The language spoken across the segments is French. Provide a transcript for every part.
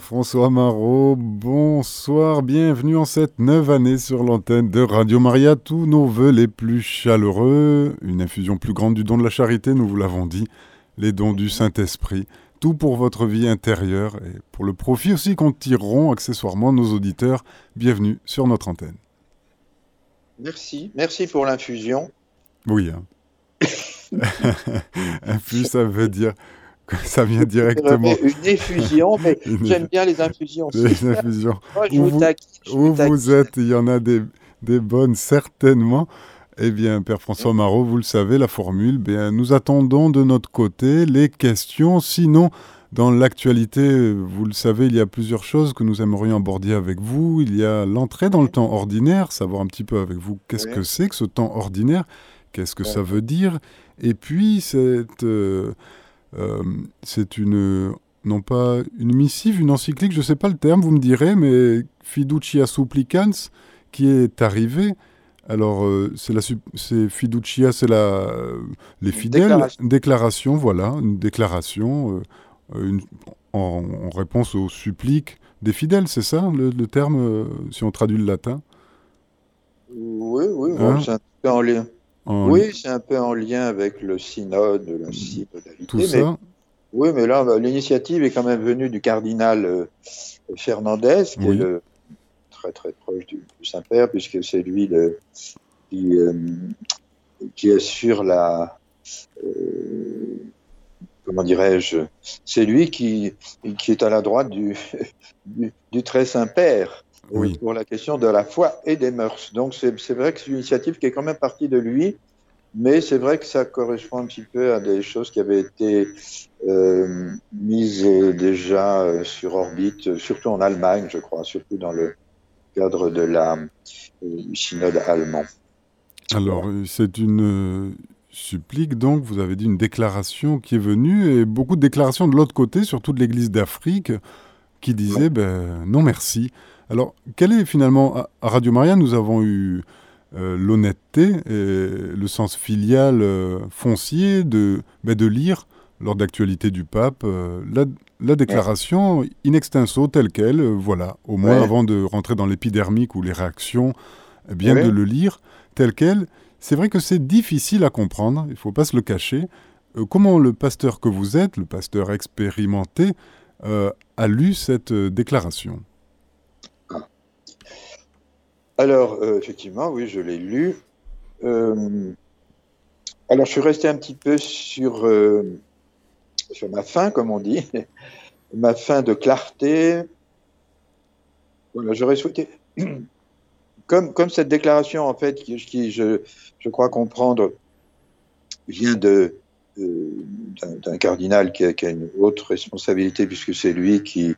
François Marot, bonsoir, bienvenue en cette neuve année sur l'antenne de Radio Maria. Tous nos voeux les plus chaleureux, une infusion plus grande du don de la charité, nous vous l'avons dit, les dons du Saint-Esprit, tout pour votre vie intérieure et pour le profit aussi qu'en tireront accessoirement nos auditeurs. Bienvenue sur notre antenne. Merci, merci pour l'infusion. Oui. Hein. Infus, ça veut dire ça vient directement. Une effusion, mais j'aime bien les infusions. Les infusions. où vous, vous êtes, il y en a des, des bonnes, certainement. Eh bien, Père François Marot, vous le savez, la formule, bien, nous attendons de notre côté les questions. Sinon, dans l'actualité, vous le savez, il y a plusieurs choses que nous aimerions aborder avec vous. Il y a l'entrée dans le temps ordinaire, savoir un petit peu avec vous qu'est-ce que c'est que ce temps ordinaire, qu'est-ce que ça veut dire. Et puis, cette... Euh, c'est une, non pas une missive, une encyclique, je ne sais pas le terme, vous me direz, mais Fiducia Supplicans, qui est arrivée. Alors, euh, c'est la, c'est Fiducia, c'est la, les fidèles. Déclaration. voilà, une déclaration euh, en, réponse aux suppliques des fidèles, c'est ça le, terme, si on traduit le latin? Oui, oui, hein? c'est un peu en lien. Oui, c'est un peu en lien avec le synode, la synodalité. Tout ça. Oui, mais là, bah, l'initiative est quand même venue du cardinal euh, Fernandez, qui est le, très très proche du, Saint-Père, puisque c'est lui qui, euh, qui, assure la. Euh, comment dirais-je C'est lui qui, qui est à la droite du, du, très Saint-Père. Pour la question de la foi et des mœurs. Donc c'est vrai que c'est une initiative qui est quand même partie de lui, mais c'est vrai que ça correspond un petit peu à des choses qui avaient été euh, mises déjà euh, sur orbite, surtout en Allemagne, je crois, surtout dans le cadre de la euh, synode allemand. Alors, c'est une supplique, donc, vous avez dit une déclaration qui est venue, et beaucoup de déclarations de l'autre côté, surtout de l'Église d'Afrique, qui disait ben, non merci. Alors, quel est finalement, à Radio Maria, nous avons eu euh, l'honnêteté et le sens filial euh, foncier de, ben, de lire, lors d'actualité du pape, euh, la, déclaration in extenso telle qu'elle, voilà, au moins avant de rentrer dans l'épidermique ou les réactions, eh bien de le lire telle qu'elle. C'est vrai que c'est difficile à comprendre, il ne faut pas se le cacher. comment le pasteur que vous êtes, le pasteur expérimenté, a lu cette déclaration? Alors, euh, effectivement, oui, je l'ai lu. Euh, alors, je suis resté un petit peu sur, euh, sur ma fin, comme on dit, ma fin de clarté. Voilà, j'aurais souhaité, comme, comme cette déclaration, en fait, qui, je, je, crois comprendre, vient de d'un cardinal qui a, qui a, une haute responsabilité, puisque c'est lui qui,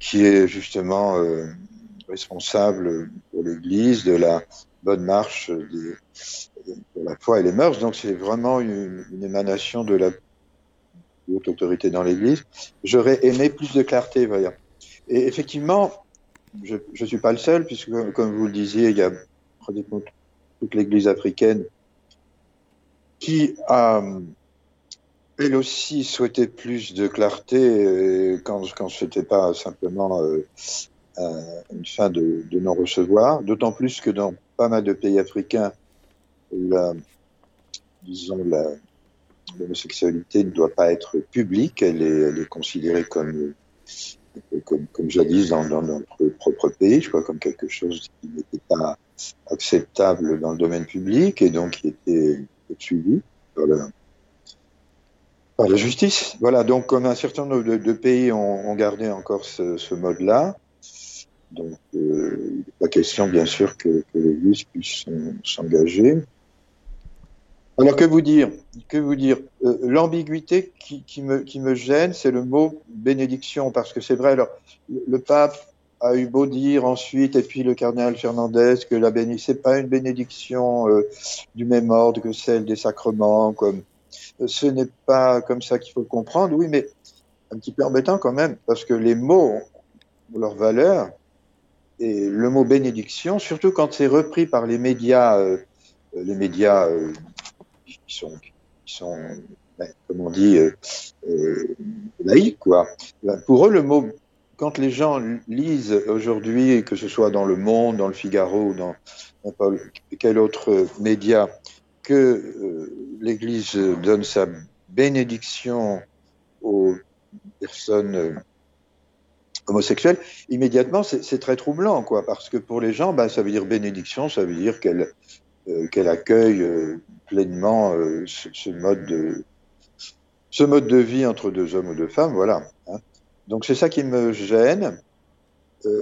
qui est justement responsable pour l'Église de la bonne marche de, la foi et les mœurs. Donc c'est vraiment une, émanation de la haute autorité dans l'Église. J'aurais aimé plus de clarté, voyons. Et effectivement, je ne suis pas le seul, puisque comme vous le disiez, il y a pratiquement toute l'Église africaine qui a elle aussi souhaitait plus de clarté quand, quand ce n'était pas simplement euh, une fin de, non-recevoir, d'autant plus que dans pas mal de pays africains, la, l'homosexualité ne doit pas être publique, elle est, considérée comme, comme, jadis dans, notre propre pays, je crois, comme quelque chose qui n'était pas acceptable dans le domaine public et donc qui était suivi par la, justice. Voilà, donc comme un certain nombre de, pays ont, gardé encore ce mode-là, donc, euh, il n'est pas question, bien sûr, que, que puisse s'engager. Alors, que vous dire Que vous dire? Euh, L'ambiguïté qui, me, gêne, c'est le mot bénédiction, parce que c'est vrai, alors, le pape a eu beau dire ensuite, et puis le cardinal Fernandez, que la bénédiction, c'est pas une bénédiction euh, du même ordre que celle des sacrements, comme ce n'est pas comme ça qu'il faut le comprendre, oui, mais un petit peu embêtant quand même, parce que les mots ont leur valeur, et le mot bénédiction, surtout quand c'est repris par les médias, euh, les médias euh, qui sont, qui ben, comme on dit, euh, laïcs, quoi. Ben, pour eux, le mot quand les gens lisent aujourd'hui, que ce soit dans Le Monde, dans Le Figaro dans n'importe quel autre média, que euh, l'Église donne sa bénédiction aux personnes euh, homosexuelles, immédiatement c'est très troublant, quoi, parce que pour les gens, bah, ça veut dire bénédiction, ça veut dire qu'elle euh, qu'elle accueille pleinement ce, ce, mode de ce mode de vie entre deux hommes ou deux femmes, voilà. Hein. Donc c'est ça qui me gêne. Euh,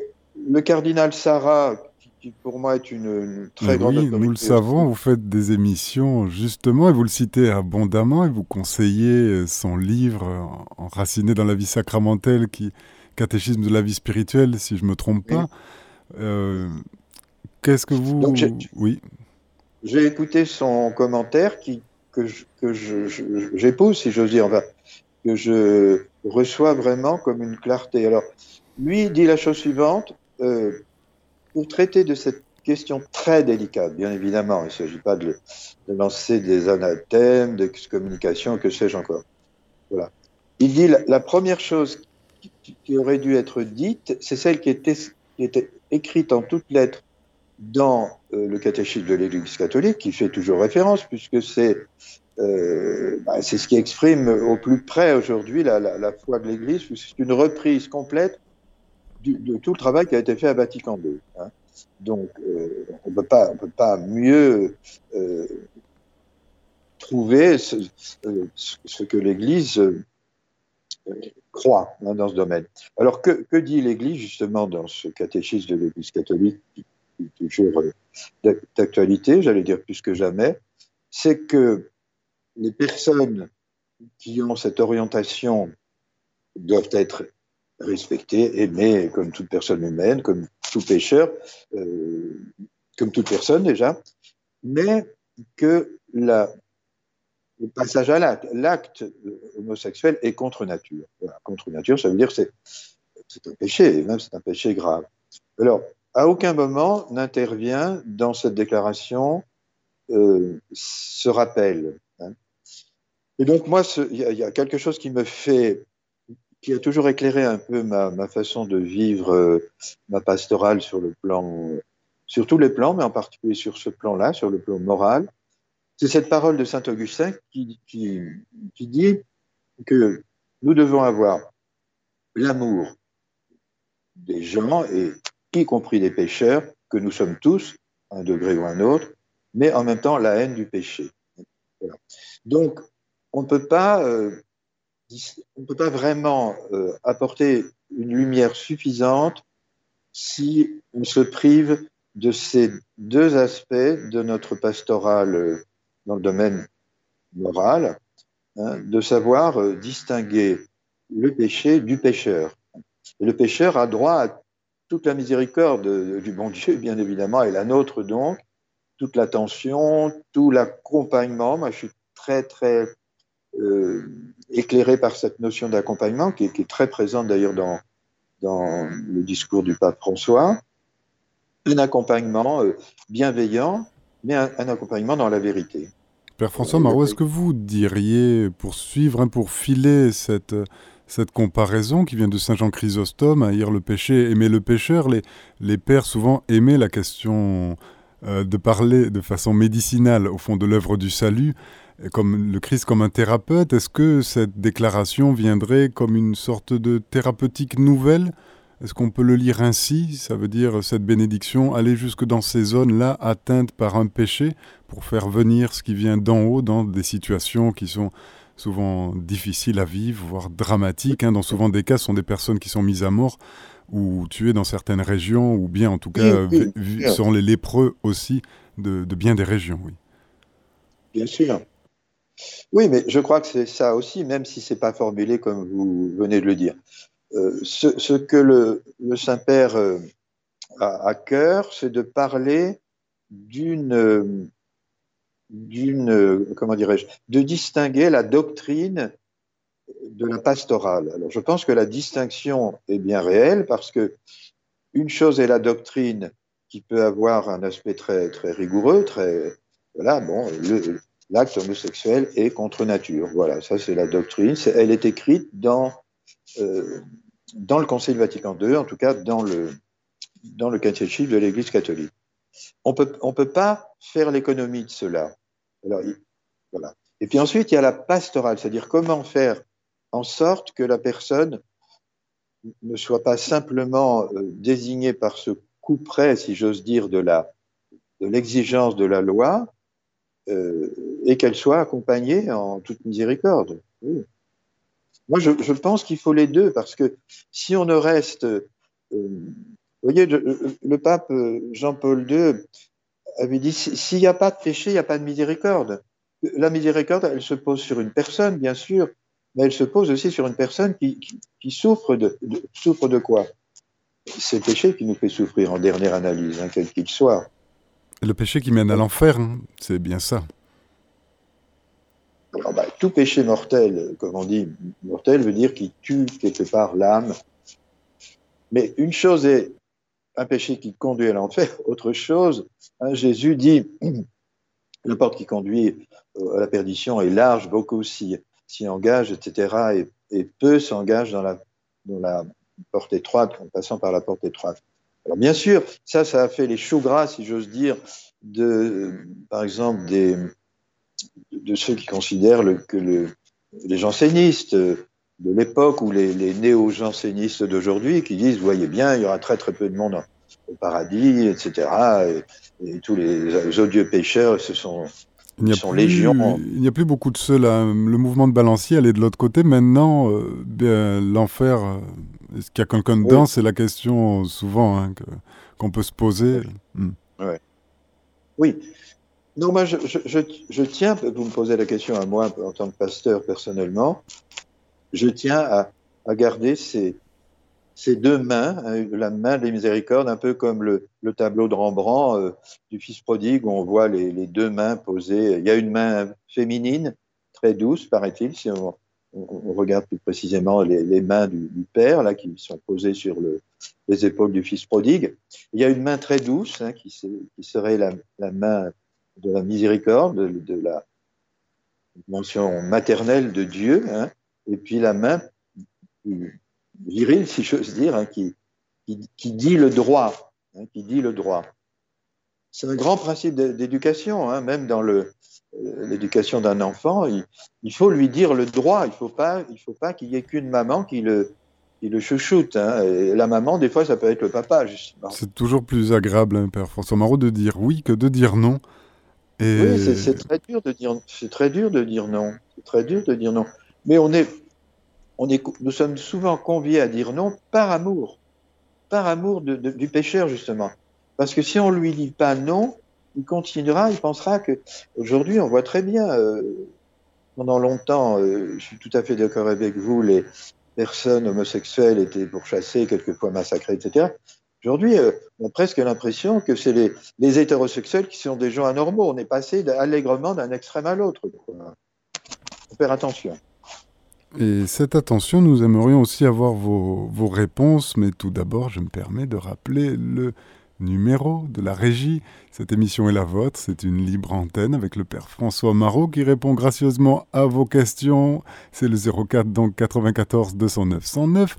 le cardinal Sarah, qui, pour moi est une, très grande oui, Nous le savons, vous faites des émissions justement et vous le citez abondamment et vous conseillez son livre Enraciné dans la vie sacramentelle, qui catéchisme de la vie spirituelle, si je me trompe pas. Euh, qu'est-ce que vous... oui. J'ai écouté son commentaire qui, que j'épouse, si j'ose dire, enfin, que je reçois vraiment comme une clarté. Alors, lui dit la chose suivante, euh, pour traiter de cette question très délicate, bien évidemment, il ne s'agit pas de, de, lancer des anathèmes, d'excommunication, que sais-je encore. Voilà. Il dit la, la première chose qui, aurait dû être dite, c'est celle qui était, écrite en toutes lettres dans euh, le catéchisme de l'Église catholique, qui fait toujours référence, puisque c'est euh, bah, ce qui exprime au plus près aujourd'hui la, foi de l'Église, c'est une reprise complète de tout le travail qui a été fait à Vatican II. Hein. Donc, euh, on on peut pas mieux trouver ce, que l'Église croit hein, dans ce domaine. Alors, que, dit l'Église justement dans ce catéchisme de l'Église catholique toujours euh, d'actualité, j'allais dire plus que jamais, c'est que les personnes qui ont cette orientation doivent être respectées, aimées comme toute personne humaine, comme tout pécheur, euh, comme toute personne déjà, mais que la, le passage à l'acte, l'acte homosexuel est contre nature. Contre nature, ça veut dire c'est c'est un péché, même c'est un péché grave. Alors, à aucun moment n'intervient dans cette déclaration euh, ce rappel. Hein. Et donc moi, il y, a quelque chose qui me fait, qui a toujours éclairé un peu ma, ma façon de vivre euh, ma pastorale sur le plan, sur tous les plans, mais en particulier sur ce plan-là, sur le plan moral. C'est cette parole de saint Augustin qui, dit que nous devons avoir l'amour des gens et y compris des pécheurs, que nous sommes tous, un degré ou un autre, mais en même temps la haine du péché. Donc, on ne peut pas, euh, on peut pas vraiment euh, apporter une lumière suffisante si on se prive de ces deux aspects de notre pastorale euh, dans le domaine moral, hein, de savoir euh, distinguer le péché du pécheur. Et le pécheur a droit à toute la miséricorde du bon Dieu, bien évidemment, et la nôtre donc, toute l'attention, tout l'accompagnement. Moi, je suis très, très euh, éclairé par cette notion d'accompagnement, qui, est très présente d'ailleurs dans, le discours du pape François. Un accompagnement euh, bienveillant, mais un, accompagnement dans la vérité. Père François Marot, est-ce que vous diriez, pour suivre, hein, pour filer cette cette comparaison qui vient de Saint Jean Chrysostome, haïr le péché, aimer le pécheur, les, les pères souvent aimaient la question euh, de parler de façon médicinale au fond de l'œuvre du salut, comme le Christ comme un thérapeute. Est-ce que cette déclaration viendrait comme une sorte de thérapeutique nouvelle? Est-ce qu'on peut le lire ainsi? Ça veut dire cette bénédiction, aller jusque dans ces zones-là atteintes par un péché? Pour faire venir ce qui vient d'en haut dans des situations qui sont souvent difficiles à vivre, voire dramatiques. Hein. Dans souvent des cas, ce sont des personnes qui sont mises à mort ou tuées dans certaines régions, ou bien en tout cas oui, oui, sont les lépreux aussi de, de, bien des régions. Oui. Bien sûr. Oui, mais je crois que c'est ça aussi, même si c'est pas formulé comme vous venez de le dire. Euh, ce, ce, que le, le Saint-Père euh, a à cœur, c'est de parler d'une euh, d'une, comment dirais-je, de distinguer la doctrine de la pastorale. Alors, je pense que la distinction est bien réelle parce que une chose est la doctrine qui peut avoir un aspect très, très rigoureux, très, voilà, bon, l'acte homosexuel est contre nature. Voilà, ça c'est la doctrine. Elle est écrite dans, euh, dans le Concile Vatican II, en tout cas dans le, dans le de l'Église catholique. On peut, ne on peut pas faire l'économie de cela. Alors, voilà. Et puis ensuite, il y a la pastorale, c'est-à-dire comment faire en sorte que la personne ne soit pas simplement euh, désignée par ce coup près, si j'ose dire, de l'exigence de la loi, euh, et qu'elle soit accompagnée en toute miséricorde. Moi, je, pense qu'il faut les deux, parce que si on ne reste... Euh, vous voyez, le pape Jean-Paul II avait dit, s'il n'y a pas de péché, il n'y a pas de miséricorde. La miséricorde, elle se pose sur une personne, bien sûr, mais elle se pose aussi sur une personne qui, qui, souffre, de, souffre de quoi? C'est le péché qui nous fait souffrir en dernière analyse, hein, quel qu'il soit. Le péché qui mène à l'enfer, hein, c'est bien ça. bah, tout péché mortel, comme on dit, mortel veut dire qu'il tue quelque part l'âme. Mais une chose est un péché qui conduit à l'enfer, autre chose, hein, Jésus dit, la porte qui conduit à la perdition est large, beaucoup s'y engagent, etc. Et, peu s'engagent dans la, dans la porte étroite, en passant par la porte étroite. Alors bien sûr, ça, ça a fait les choux gras, si j'ose dire, de, par exemple, de ceux qui considèrent que le, les jansénistes de l'époque ou les, les néo-jansénistes d'aujourd'hui qui disent, voyez bien, il y aura très très peu de monde au paradis, etc. Et, et tous les odieux pécheurs se sont il n'y a, plus, a plus beaucoup de ceux-là. Le mouvement de balancier, elle est de l'autre côté. Maintenant, euh, l'enfer, euh, est-ce qu'il y a quelqu'un dedans? C'est la question souvent hein, qu'on peut se poser. Oui. Oui. Non, moi, je, je, je, tiens, vous me posez la question à moi en tant que pasteur personnellement, je tiens à, à garder ces, ces deux mains, hein, la main des miséricordes, un peu comme le, tableau de Rembrandt euh, du Fils prodigue, où on voit les, deux mains posées. Il y a une main féminine, très douce, paraît-il, si on, regarde plus précisément les, mains du, Père, là, qui sont posées sur les épaules du Fils prodigue. Il y a une main très douce, hein, qui, serait la, main de la miséricorde, de, la mention maternelle de Dieu, hein, et puis la main viril, si j'ose dire, hein, qui, qui, dit le droit, hein, qui dit le droit. C'est un grand principe d'éducation, hein, même dans euh, l'éducation d'un enfant, il, faut lui dire le droit. Il ne faut pas, il qu'il y ait qu'une maman qui le, qui le chouchoute. Et la maman, des fois, ça peut être le papa. C'est toujours plus agréable, Père François Marot, de dire oui que de dire non. Et... Oui, c'est très dur de dire. C'est très dur de dire non. C'est très dur de dire non. Mais on est, nous sommes souvent conviés à dire non par amour, par amour du pécheur justement. Parce que si on lui dit pas non, il continuera, il pensera que aujourd'hui on voit très bien. Euh, pendant longtemps, euh, je suis tout à fait d'accord avec vous, les personnes homosexuelles étaient pourchassées, quelquefois massacrées, etc. Aujourd'hui, euh, on a presque l'impression que c'est les, les, hétérosexuels qui sont des gens anormaux. On est passé allègrement d'un extrême à l'autre. Faut faire attention. Et cette attention, nous aimerions aussi avoir vos, vos réponses, mais tout d'abord, je me permets de rappeler le numéro de la régie. Cette émission est la vôtre, c'est une libre antenne avec le père François Marot qui répond gracieusement à vos questions. C'est le 04 donc 94 209 109,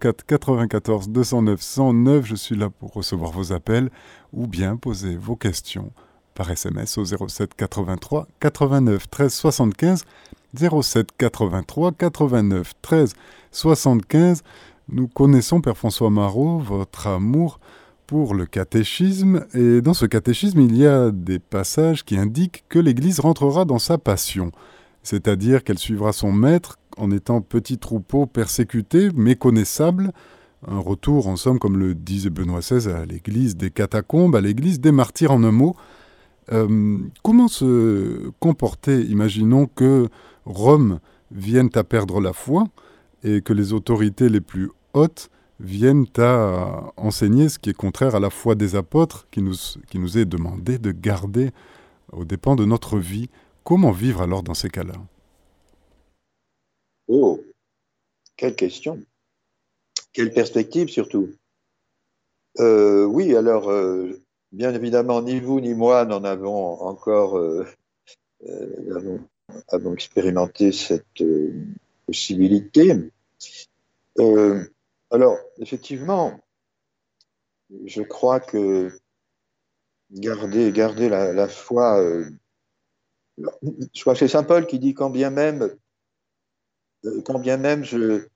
04 94 209 109. Je suis là pour recevoir vos appels ou bien poser vos questions par SMS au 07 83 89 13 75 07 83 89 13 75. Nous connaissons, Père François Marot, votre amour pour le catéchisme, et dans ce catéchisme, il y a des passages qui indiquent que l'Église rentrera dans sa passion, c'est-à-dire qu'elle suivra son maître en étant petit troupeau persécuté, méconnaissable, un retour, en somme, comme le disait Benoît XVI, à l'Église des catacombes, à l'Église des martyrs en un mot. Euh, comment se comporter Imaginons que Rome vienne à perdre la foi et que les autorités les plus hautes viennent à enseigner ce qui est contraire à la foi des apôtres qui nous, qui est demandé de garder aux dépens de notre vie? Comment vivre alors dans ces cas-là? Oh, quelle question. Quelle perspective surtout. Euh, Oui, alors, euh, bien évidemment, ni vous ni moi n'en avons encore euh, avons expérimenté cette euh, possibilité. Euh, Alors, effectivement, je crois que garder, garder la, foi. Euh, je que c'est Saint Paul qui dit quand bien même, euh, quand bien même je,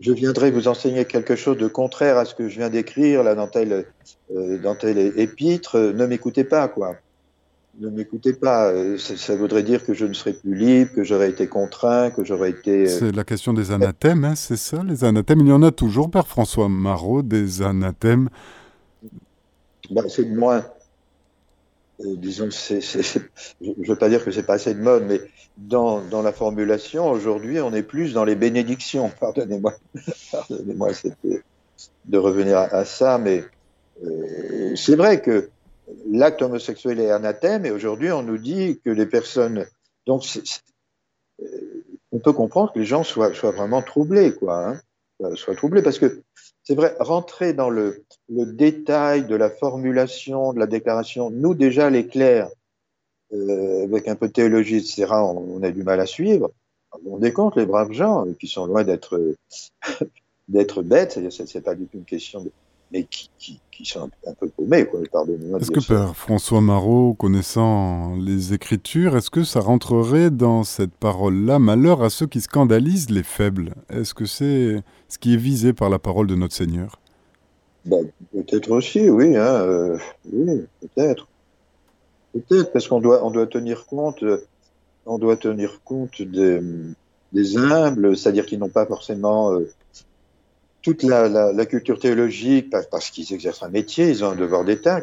je viendrai vous enseigner quelque chose de contraire à ce que je viens d'écrire là dans tel, euh, dans épître, ne m'écoutez pas quoi. Ne m'écoutez pas. Ça, voudrait dire que je ne serais plus libre, que j'aurais été contraint, que j'aurais été. C'est la question des anathèmes, hein, c'est ça, les anathèmes. Il y en a toujours, Père François Marot, des anathèmes bah, c'est de moins. Euh, disons, c'est, je ne veux pas dire que c'est pas assez de mode, mais dans, dans la formulation, aujourd'hui, on est plus dans les bénédictions. Pardonnez-moi, pardonnez-moi de revenir à, ça, mais euh, c'est vrai que l'acte homosexuel est anathème, et aujourd'hui, on nous dit que les personnes. Donc, euh, on peut comprendre que les gens soient, soient vraiment troublés, quoi. Hein, soient troublés, parce que c'est vrai, rentrer dans le, détail de la formulation de la déclaration, nous déjà clercs, euh, avec un peu de théologie, etc., on, a du mal à suivre. On décompte les braves gens qui sont loin d'être d'être bêtes, c'est-à-dire c'est pas du tout une question de, mais qui, qui, sont un, peu paumés, pardonnez-moi. Est-ce que Père François Marot, connaissant les Écritures, est-ce que ça rentrerait dans cette parole-là Malheur à ceux qui scandalisent les faibles? Est-ce que c'est ce qui est visé par la parole de notre Seigneur? Ben, Peut-être aussi, oui. Hein, euh, oui, peut-être. Peut-être, parce qu'on doit, on doit tenir compte, on doit tenir compte des, humbles, c'est-à-dire qu'ils n'ont pas forcément euh, toute la, culture théologique, parce qu'ils exercent un métier, ils ont un devoir d'État,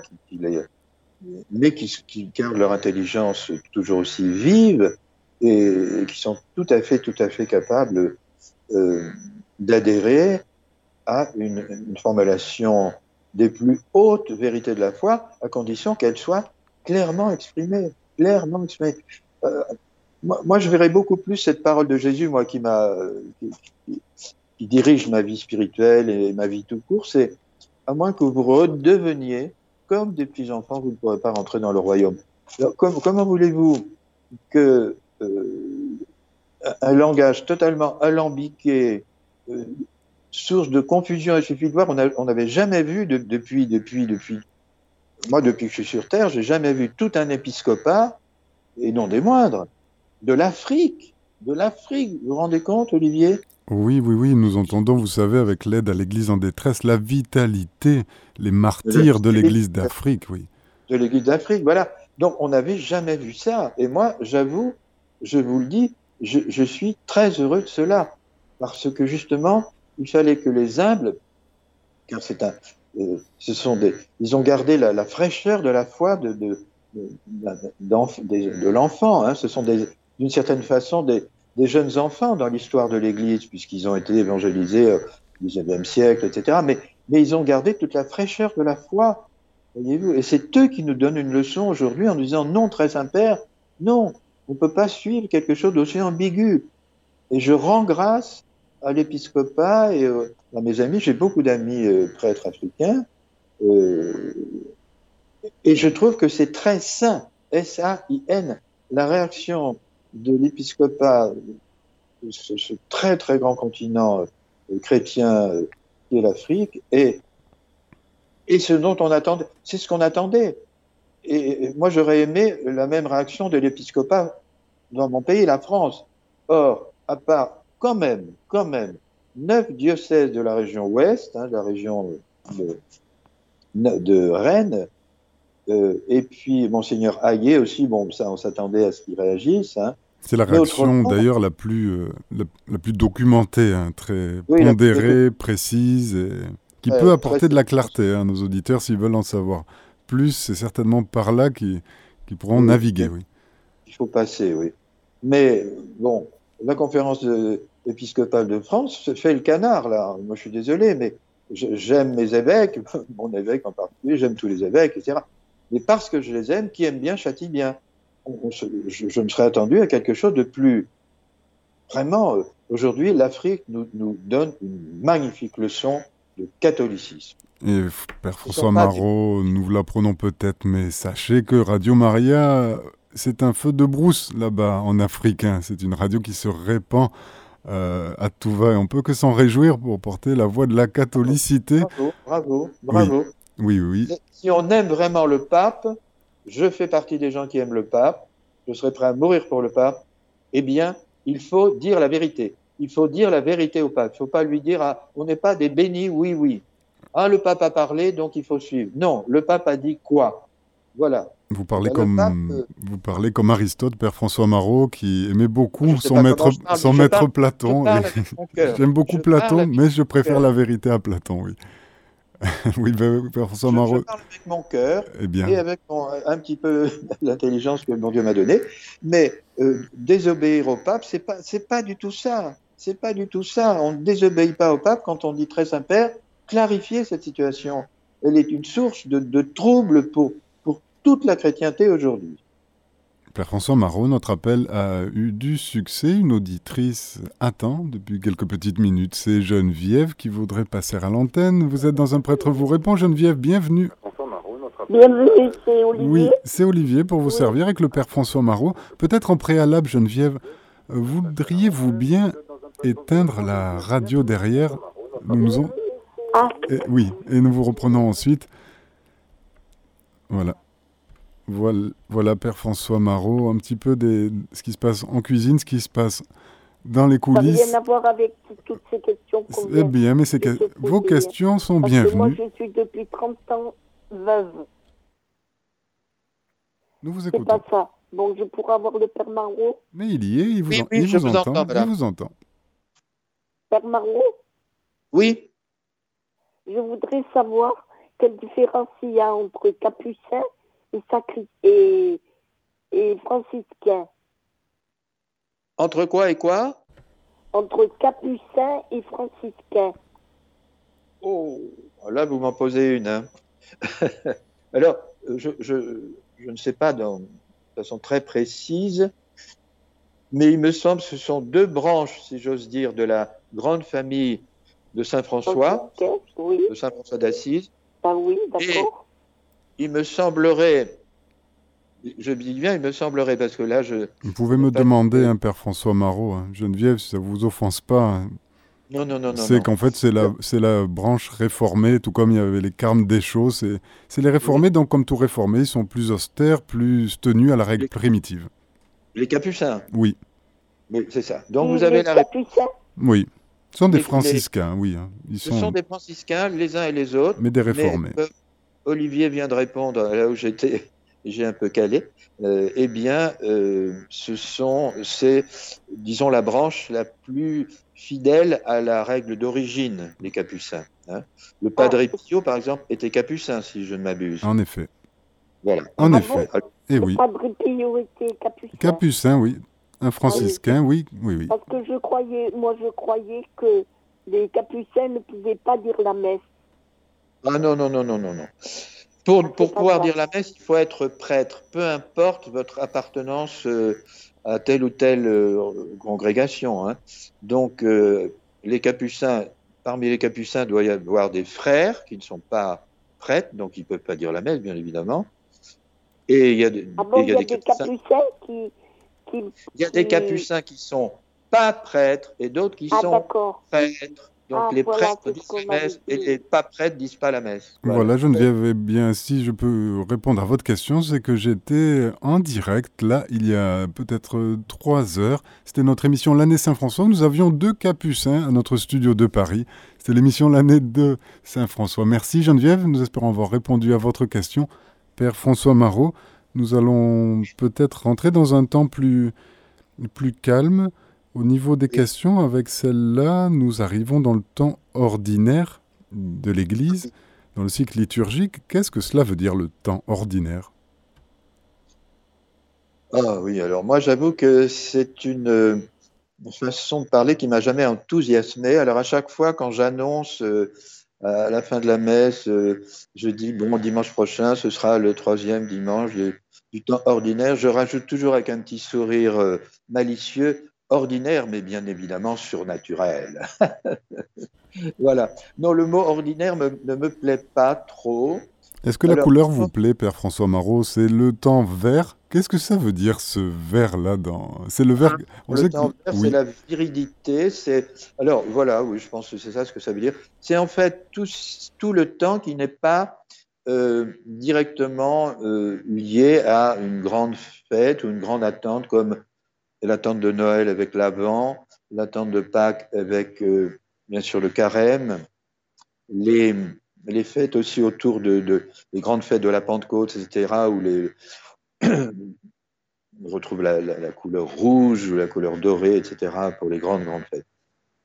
mais qui, gardent leur intelligence toujours aussi vive et, qui sont tout à fait, tout à fait capables euh, d'adhérer à une, formulation des plus hautes vérités de la foi, à condition qu'elle soit clairement exprimée, clairement exprimée. Euh, moi, je verrais beaucoup plus cette parole de Jésus, moi, qui m'a, qui dirige ma vie spirituelle et ma vie tout court, c'est à moins que vous redeveniez comme des petits-enfants, vous ne pourrez pas rentrer dans le royaume. Comment voulez-vous que euh, un langage totalement alambiqué, euh, source de confusion, il suffit de voir, on n'avait jamais vu depuis, depuis, depuis, moi depuis que je suis sur Terre, j'ai jamais vu tout un épiscopat, et non des moindres, de l'Afrique, de l'Afrique, vous vous rendez compte, Olivier? Oui, oui, oui, nous entendons, vous savez, avec l'aide à l'Église en détresse, la vitalité, les martyrs de l'Église d'Afrique, oui. De l'Église d'Afrique, voilà. Donc, on n'avait jamais vu ça. Et moi, j'avoue, je vous le dis, je, suis très heureux de cela. Parce que justement, il fallait que les humbles, car c'est un, ce sont des, ils ont gardé la, fraîcheur de la foi de, de, de, l'enfant. Hein. Ce sont d'une certaine façon des, jeunes enfants dans l'histoire de l'Église, puisqu'ils ont été évangélisés au XIXe siècle, etc. Mais, mais ils ont gardé toute la fraîcheur de la foi, voyez-vous. Et c'est eux qui nous donnent une leçon aujourd'hui en nous disant non, très Saint-Père, non, on ne peut pas suivre quelque chose d'aussi ambigu. Et je rends grâce à l'épiscopat et euh, mes amis. J'ai beaucoup d'amis euh, prêtres africains. Euh, et je trouve que c'est très sain, S-A-I-N, la réaction de l'épiscopat, ce, ce, très très grand continent euh, chrétien euh, qui est l'Afrique, et ce dont on attendait, c'est ce qu'on attendait. Et moi, j'aurais aimé la même réaction de l'épiscopat dans mon pays, la France. Or, à part quand même, quand même, neuf diocèses de la région ouest, hein, la région de, de Rennes, euh, et puis Monseigneur Hayé aussi, bon, ça, on s'attendait à ce qu'il réagisse. Hein. C'est la réaction d'ailleurs la plus euh, la, plus documentée, hein, très pondérée, précise, et qui peut apporter de la clarté à nos auditeurs s'ils veulent en savoir plus. C'est certainement par là qu'ils pourront naviguer. Oui. Il faut passer, oui. Mais bon, la conférence épiscopale de France fait le canard là. Moi, je suis désolé, mais j'aime mes évêques, mon évêque en particulier, j'aime tous les évêques, etc mais parce que je les aime, qui aime bien châtie bien. je, me serais attendu à quelque chose de plus. Vraiment, euh, aujourd'hui, l'Afrique nous, donne une magnifique leçon de catholicisme. Et Père François Marot, nous l'apprenons peut-être, mais sachez que Radio Maria, c'est un feu de brousse là-bas en Afrique. Hein. C'est une radio qui se répand euh, à tout va et on peut que s'en réjouir pour porter la voix de la catholicité. Bravo, bravo, bravo. Oui, oui. oui. Si on aime vraiment le pape, je fais partie des gens qui aiment le pape, je serais prêt à mourir pour le pape, eh bien, il faut dire la vérité. Il faut dire la vérité au pape. Il ne faut pas lui dire ah, on n'est pas des bénis, oui, oui. Ah, le pape a parlé, donc il faut suivre. Non, le pape a dit quoi? Voilà. Vous parlez, comme, euh, vous parlez comme Aristote, Père François Marot, qui aimait beaucoup son maître, son maître Platon. J'aime beaucoup Platon, mais je préfère la vérité à Platon, oui. oui, ben, Père François Marot. Je parle avec mon cœur eh et avec un petit peu l'intelligence que mon Dieu m'a donnée. Mais euh, désobéir au pape, c'est pas, c'est pas du tout ça. C'est pas du tout ça. On ne désobéit pas au pape quand on dit très Saint-Père, clarifier cette situation. Elle est une source de, de trouble pour, pour toute la chrétienté aujourd'hui. Père François Marot, notre appel a eu du succès. Une auditrice attend depuis quelques petites minutes. C'est Geneviève qui voudrait passer à l'antenne. Vous êtes dans un prêtre vous répond. Geneviève, bienvenue. Bienvenue, c'est Olivier. Oui, c'est Olivier pour vous servir avec le Père François Marot. Peut-être en préalable, Geneviève, voudriez-vous bien éteindre la radio derrière? Nous, ah. oui, et nous vous reprenons ensuite. Voilà. Voilà, Père François Marot, un petit peu de ce qui se passe en cuisine, ce qui se passe dans les coulisses. Ça n'a rien à voir avec toutes ces questions. Eh bien, mais vos questions sont Parce bienvenues. Que moi, je suis depuis 30 ans veuve. Nous vous écoutons. C'est pas ça. Bon, je pourrais avoir le Père Marot. Mais il y est, il vous, il vous, entend. il vous entend. Père Marot Oui. Je voudrais savoir quelle différence il y a entre capucin et, et, franciscain. Entre quoi et quoi? Entre capucin et franciscain. Oh, là vous m'en posez une. Hein. Alors, je, je, je, ne sais pas de façon très précise, mais il me semble que ce sont deux branches, si j'ose dire, de la grande famille de Saint François, de Saint François d'Assise. Ah oui, d'accord il me semblerait, je dis bien, il me semblerait, parce que là, je... Vous pouvez me demander, un Père François Marot, hein, Geneviève, si ça ne vous offense pas. Hein. Non, non, non, non. C'est qu'en fait, c'est la, c'est la branche réformée, tout comme il y avait les carmes des choses. C'est, les réformés, donc comme tout réformé, ils sont plus austères, plus tenus à la règle primitive. Les capucins Oui. Mais c'est ça. Donc vous avez la capucins Oui. Ce sont des franciscains, oui. Hein. Ils Ce sont... des franciscains, les uns et les autres. Mais des réformés. Olivier vient de répondre là où j'étais, j'ai un peu calé. Euh, eh bien, euh, ce sont, c'est, disons, la branche la plus fidèle à la règle d'origine des Capucins. Hein. Le Padre ah. Pio, par exemple, était Capucin, si je ne m'abuse. En effet. Voilà. En effet. Et eh oui. Le Padre Pio était Capucin. Capucin, oui. Un franciscain, oui, oui, oui. Parce que je croyais, moi, je croyais que les Capucins ne pouvaient pas dire la messe. Ah non, non, non, non, non, non. Pour, pour pouvoir dire la messe, il faut être prêtre, peu importe votre appartenance euh, à telle ou telle euh, congrégation. Hein. Donc, euh, les capucins, parmi les capucins, il doit y avoir des frères qui ne sont pas prêtres, donc ils ne peuvent pas dire la messe, bien évidemment. Et il y a, des, ah bon, il y a des, capucins, qui, qui, Il y a des capucins qui sont pas prêtres et d'autres qui ah, sont prêtres. Donc ah, les prêtres disent la messe et les pas prêtres disent pas la messe. Voilà, Geneviève, eh bien, si je peux répondre à votre question, c'est que j'étais en direct, là, il y a peut-être trois heures. C'était notre émission L'année Saint-François. Nous avions deux capucins à notre studio de Paris. C'était l'émission L'année de Saint-François. Merci Geneviève, nous espérons avoir répondu à votre question. Père François Marot, nous allons peut-être rentrer dans un temps plus, plus calme. Au niveau des questions, avec celle-là, nous arrivons dans le temps ordinaire de l'Église, dans le cycle liturgique. Qu'est-ce que cela veut dire le temps ordinaire? Ah oui, alors moi j'avoue que c'est une, façon de parler qui m'a jamais enthousiasmé. Alors à chaque fois quand j'annonce euh, à la fin de la messe, euh, je dis bon dimanche prochain ce sera le troisième dimanche du temps ordinaire, je rajoute toujours avec un petit sourire euh, malicieux ordinaire, mais bien évidemment surnaturel. voilà. Non, le mot ordinaire ne me plaît pas trop. Est-ce que la couleur vous plaît, Père François Marot? C'est le temps vert Qu'est-ce que ça veut dire ce vers-là dans... C'est le vers. On le temps vert, c'est la viridité. C'est alors voilà, oui, je pense que c'est ça ce que ça veut dire. C'est en fait tout, tout le temps qui n'est pas euh, directement euh, lié à une grande fête ou une grande attente comme l'attente de Noël avec l'Avent, l'attente de Pâques avec euh, bien sûr le carême, les, les fêtes aussi autour de, de, grandes fêtes de la Pentecôte, etc., où les, on retrouve la, couleur rouge ou la couleur dorée, etc., pour les grandes, grandes fêtes.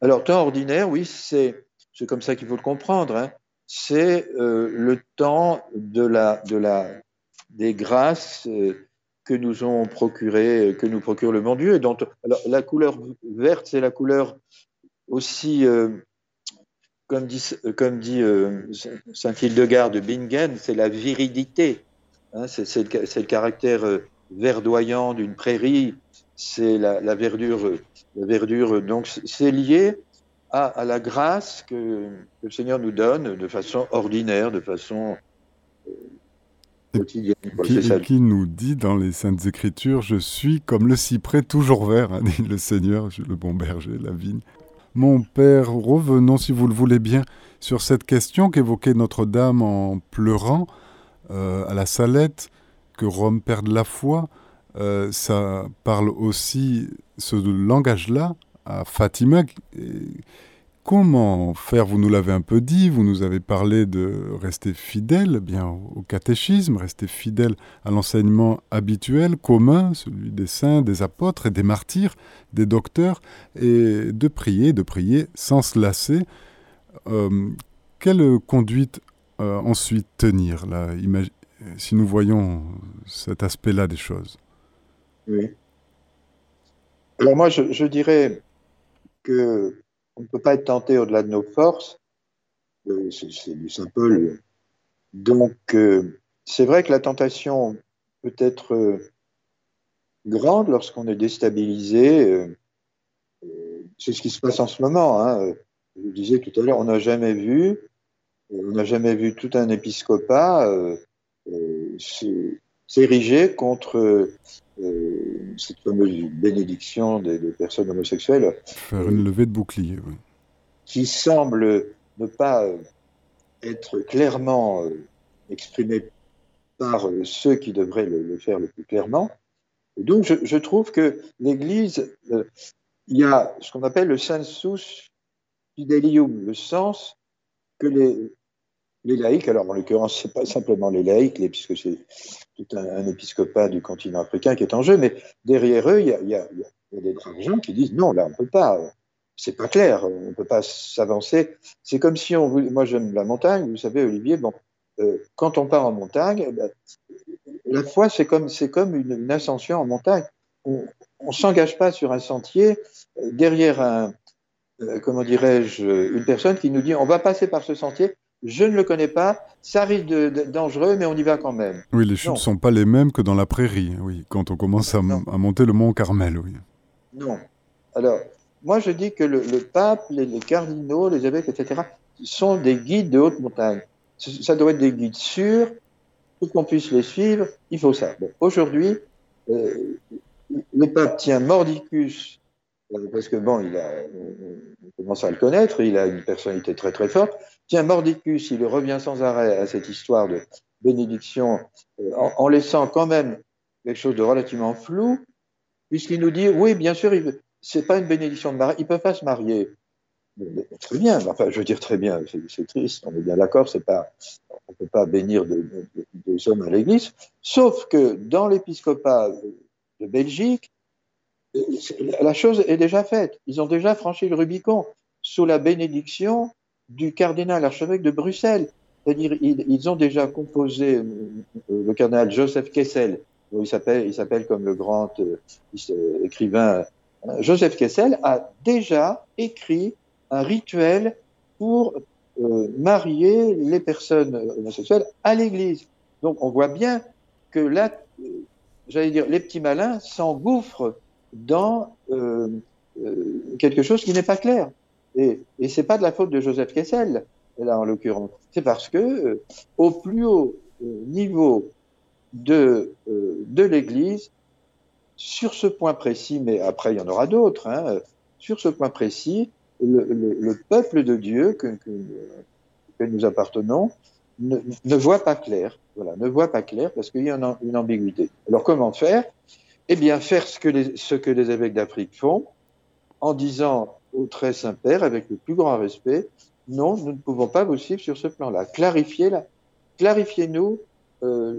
Alors, temps ordinaire, oui, c'est comme ça qu'il faut le comprendre. Hein. C'est euh, le temps de la, de la, des grâces euh, que nous ont procuré, que nous procure le bon Dieu. Et alors, la couleur verte, c'est la couleur aussi, euh, comme dit, dit Saint Hildegard de Bingen, c'est la viridité. Hein, c'est le, caractère euh, verdoyant d'une prairie, c'est la, verdure, la verdure. Donc c'est lié à, la grâce que, le Seigneur nous donne de façon ordinaire, de façon qui, nous dit dans les Saintes Écritures, je suis comme le cyprès toujours vert, hein, dit le Seigneur, le bon berger, la vigne. Mon Père, revenons, si vous le voulez bien, sur cette question qu'évoquait Notre-Dame en pleurant. Euh, à la Salette, que Rome perde la foi. Euh, ça parle aussi, ce langage-là, à Fatima. Comment faire? Vous nous l'avez un peu dit, vous nous avez parlé de rester fidèle bien au catéchisme, rester fidèle à l'enseignement habituel, commun, celui des saints, des apôtres et des martyrs, des docteurs, et de prier, de prier sans se lasser. Euh, quelle conduite euh, ensuite tenir Si nous voyons cet aspect-là des choses. Oui. Alors moi, je, dirais que on ne peut pas être tenté au-delà de nos forces. Euh, c'est du simple. Donc, euh, c'est vrai que la tentation peut être grande lorsqu'on est déstabilisé. c'est ce qui se passe en ce moment. Hein. Je vous disais tout à l'heure, on n'a jamais vu on n'a jamais vu tout un épiscopat euh, euh, s'ériger contre euh, cette fameuse bénédiction des, personnes homosexuelles. Faire une levée de bouclier, oui. Qui semble ne pas être clairement exprimée par ceux qui devraient le, faire le plus clairement. donc, je, trouve que l'Église, il y a ce qu'on appelle le sensus fidelium, le sens que les, les laïcs, alors en l'occurrence, c'est pas simplement les laïcs, puisque c'est tout un, épiscopat du continent africain qui est en jeu, mais derrière eux, il y a, des gens qui disent non, là, on ne peut pas, c'est pas clair, on ne peut pas s'avancer. C'est comme si on voulait, moi j'aime la montagne, vous savez, Olivier, bon, euh, quand on part en montagne, eh ben, la foi, c'est comme, comme une, ascension en montagne. On ne s'engage pas sur un sentier euh, derrière un, euh, comment dirais-je, une personne qui nous dit on va passer par ce sentier, je ne le connais pas, ça risque de, dangereux, mais on y va quand même. Oui, les chutes ne sont pas les mêmes que dans la prairie, oui, quand on commence à, monter le mont Carmel, oui. Non. Alors, moi je dis que le, pape, les, cardinaux, les évêques, etc., sont des guides de haute montagne. Ça doit être des guides sûrs, pour qu'on puisse les suivre, il faut ça. Aujourd'hui, euh, le pape tient mordicus euh, parce que bon, il a, on commence à le connaître, il a une personnalité très très forte. Tiens, Mordicus, il revient sans arrêt à cette histoire de bénédiction, euh, en, laissant quand même quelque chose de relativement flou, puisqu'il nous dit, oui, bien sûr, c'est pas une bénédiction de mariage, ils peuvent pas se marier. très bien, enfin, je veux dire très bien, c'est triste, on est bien d'accord, pas, on peut pas bénir des hommes à l'Église, sauf que dans l'épiscopat de Belgique, la chose est déjà faite. Ils ont déjà franchi le Rubicon sous la bénédiction du cardinal archevêque de Bruxelles. C'est-à-dire, ils, ont déjà composé euh, le cardinal Joseph Kessel, il s'appelle, il comme le grand euh, écrivain. Euh, Joseph Kessel a déjà écrit un rituel pour marier les personnes homosexuelles à l'Église. Donc, on voit bien que là, j'allais dire, les petits malins s'engouffrent dans euh, euh, quelque chose qui n'est pas clair. Et, et c'est pas de la faute de Joseph Kessel, là en l'occurrence. C'est parce que euh, au plus haut niveau de, de l'Église sur ce point précis, mais après il y en aura d'autres, hein, sur ce point précis, le, peuple de Dieu que, que, nous appartenons ne, voit pas clair. Voilà, ne voit pas clair parce qu'il y a une, ambiguïté. Alors comment faire? Eh bien, faire ce que ce que les évêques d'Afrique font en disant au très Saint-Père, avec le plus grand respect, non, nous ne pouvons pas vous suivre sur ce plan-là. Clarifiez-nous euh,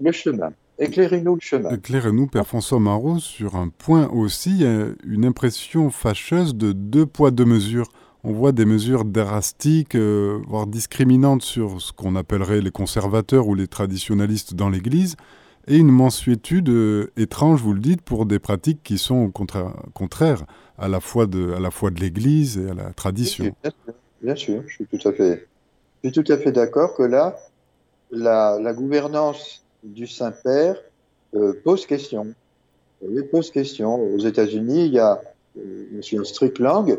le chemin. Éclairez-nous le chemin. Éclairez-nous, Père François Marot, sur un point aussi, une impression fâcheuse de deux poids, deux mesures. On voit des mesures drastiques, euh, voire discriminantes sur ce qu'on appellerait les conservateurs ou les traditionalistes dans l'Église, et une mensuétude euh, étrange, vous le dites, pour des pratiques qui sont contraires à la foi de, l'Église et à la tradition. bien, sûr, je suis tout à fait, d'accord que là, la, gouvernance du Saint-Père euh, pose question. Il pose question. Aux États-Unis, il y a euh, M. Strickland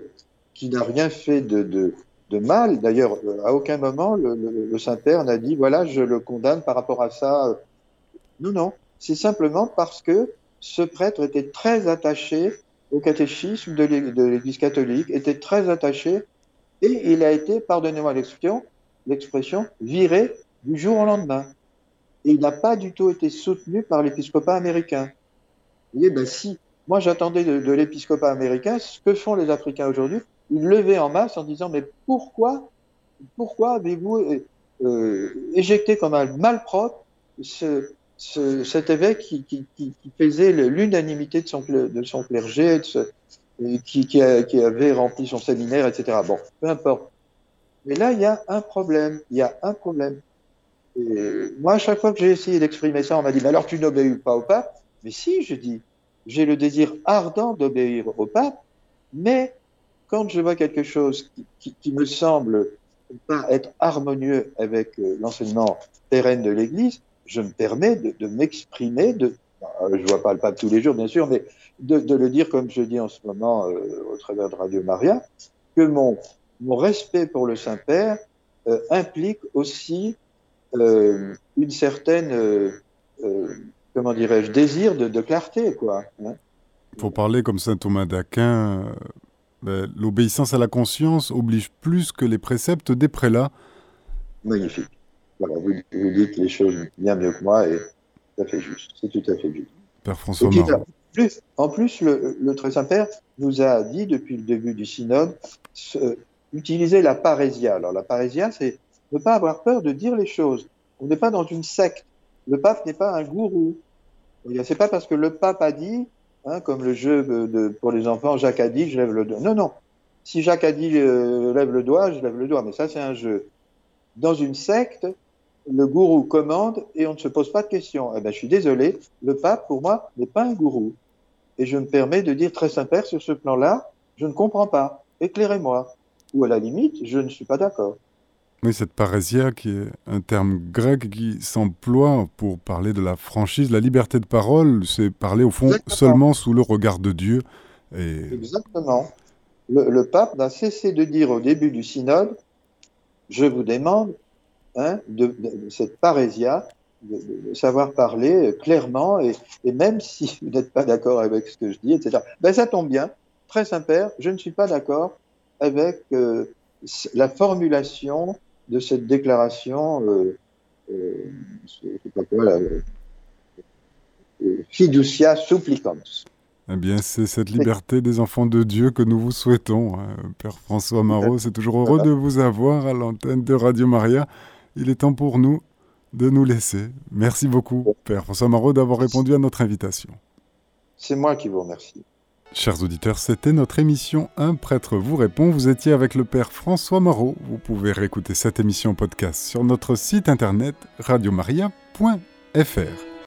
qui n'a rien fait de, mal. D'ailleurs, à aucun moment, le, Saint-Père n'a dit voilà, je le condamne par rapport à ça. Non, non. C'est simplement parce que ce prêtre était très attaché au catéchisme de l'Église catholique, était très attaché, et il a été, pardonnez-moi l'expression, viré du jour au lendemain et il n'a pas du tout été soutenu par l'épiscopat américain. Vous voyez, ben si, moi j'attendais de, l'épiscopat américain ce que font les Africains aujourd'hui, ils levaient en masse en disant mais pourquoi, pourquoi avez-vous euh, euh éjecté comme un malpropre ce, ce, cet évêque qui, faisait l'unanimité de son, clergé, qui, avait rempli son séminaire, etc. Bon, peu importe. Mais là, il y a un problème. Il y a un problème moi, à chaque fois que j'ai essayé d'exprimer ça, on m'a dit, mais alors tu n'obéis pas au pape? Mais si, je dis, j'ai le désir ardent d'obéir au pape, mais quand je vois quelque chose qui, qui, me semble pas être harmonieux avec euh, l'enseignement pérenne de l'Église, je me permets de, de m'exprimer, de, euh, je vois pas le pape tous les jours, bien sûr, mais de, de le dire comme je dis en ce moment euh, au travers de Radio Maria, que mon, mon respect pour le Saint-Père implique aussi euh, une certaine, euh, euh, comment dirais-je, désir de, clarté, quoi. Hein. Pour parler comme saint Thomas d'Aquin, ben, l'obéissance à la conscience oblige plus que les préceptes des prélats. Magnifique. Voilà, vous, dites les choses bien mieux que moi et tout à fait juste. C'est tout à fait juste. Père François En plus, le, le Très Saint-Père nous a dit depuis le début du synode utiliser la parésia. Alors la parésia, c'est ne pas avoir peur de dire les choses. On n'est pas dans une secte. Le pape n'est pas un gourou. C'est pas parce que le pape a dit, hein, comme le jeu de, pour les enfants, Jacques a dit, je lève le doigt. Non, non. Si Jacques a dit, euh, lève le doigt, je lève le doigt. Mais ça, c'est un jeu. Dans une secte, le gourou commande et on ne se pose pas de questions. Eh ben, je suis désolé, le pape, pour moi, n'est pas un gourou. Et je me permets de dire très Saint-Père, sur ce plan-là, je ne comprends pas. Éclairez-moi. Ou à la limite, je ne suis pas d'accord. Oui, cette parésia qui est un terme grec qui s'emploie pour parler de la franchise, la liberté de parole, c'est parler au fond seulement sous le regard de Dieu. Et... Exactement. Le, pape n'a cessé de dire au début du synode, je vous demande hein, de, cette parésia, de, savoir parler clairement, et, même si vous n'êtes pas d'accord avec ce que je dis, etc. Ben, ça tombe bien, très Saint-Père, je ne suis pas d'accord avec euh, la formulation de cette déclaration euh, euh, pas quoi, euh, fiducia supplicans. Eh bien, c'est cette liberté des enfants de Dieu que nous vous souhaitons. Hein. Père François Marot, c'est toujours heureux de vous avoir à l'antenne de Radio Maria. Il est temps pour nous de nous laisser. Merci beaucoup, Père François Marot, d'avoir répondu à notre invitation. C'est moi qui vous remercie. Chers auditeurs, c'était notre émission Un prêtre vous répond. Vous étiez avec le Père François Marot. Vous pouvez réécouter cette émission podcast sur notre site internet radiomaria.fr.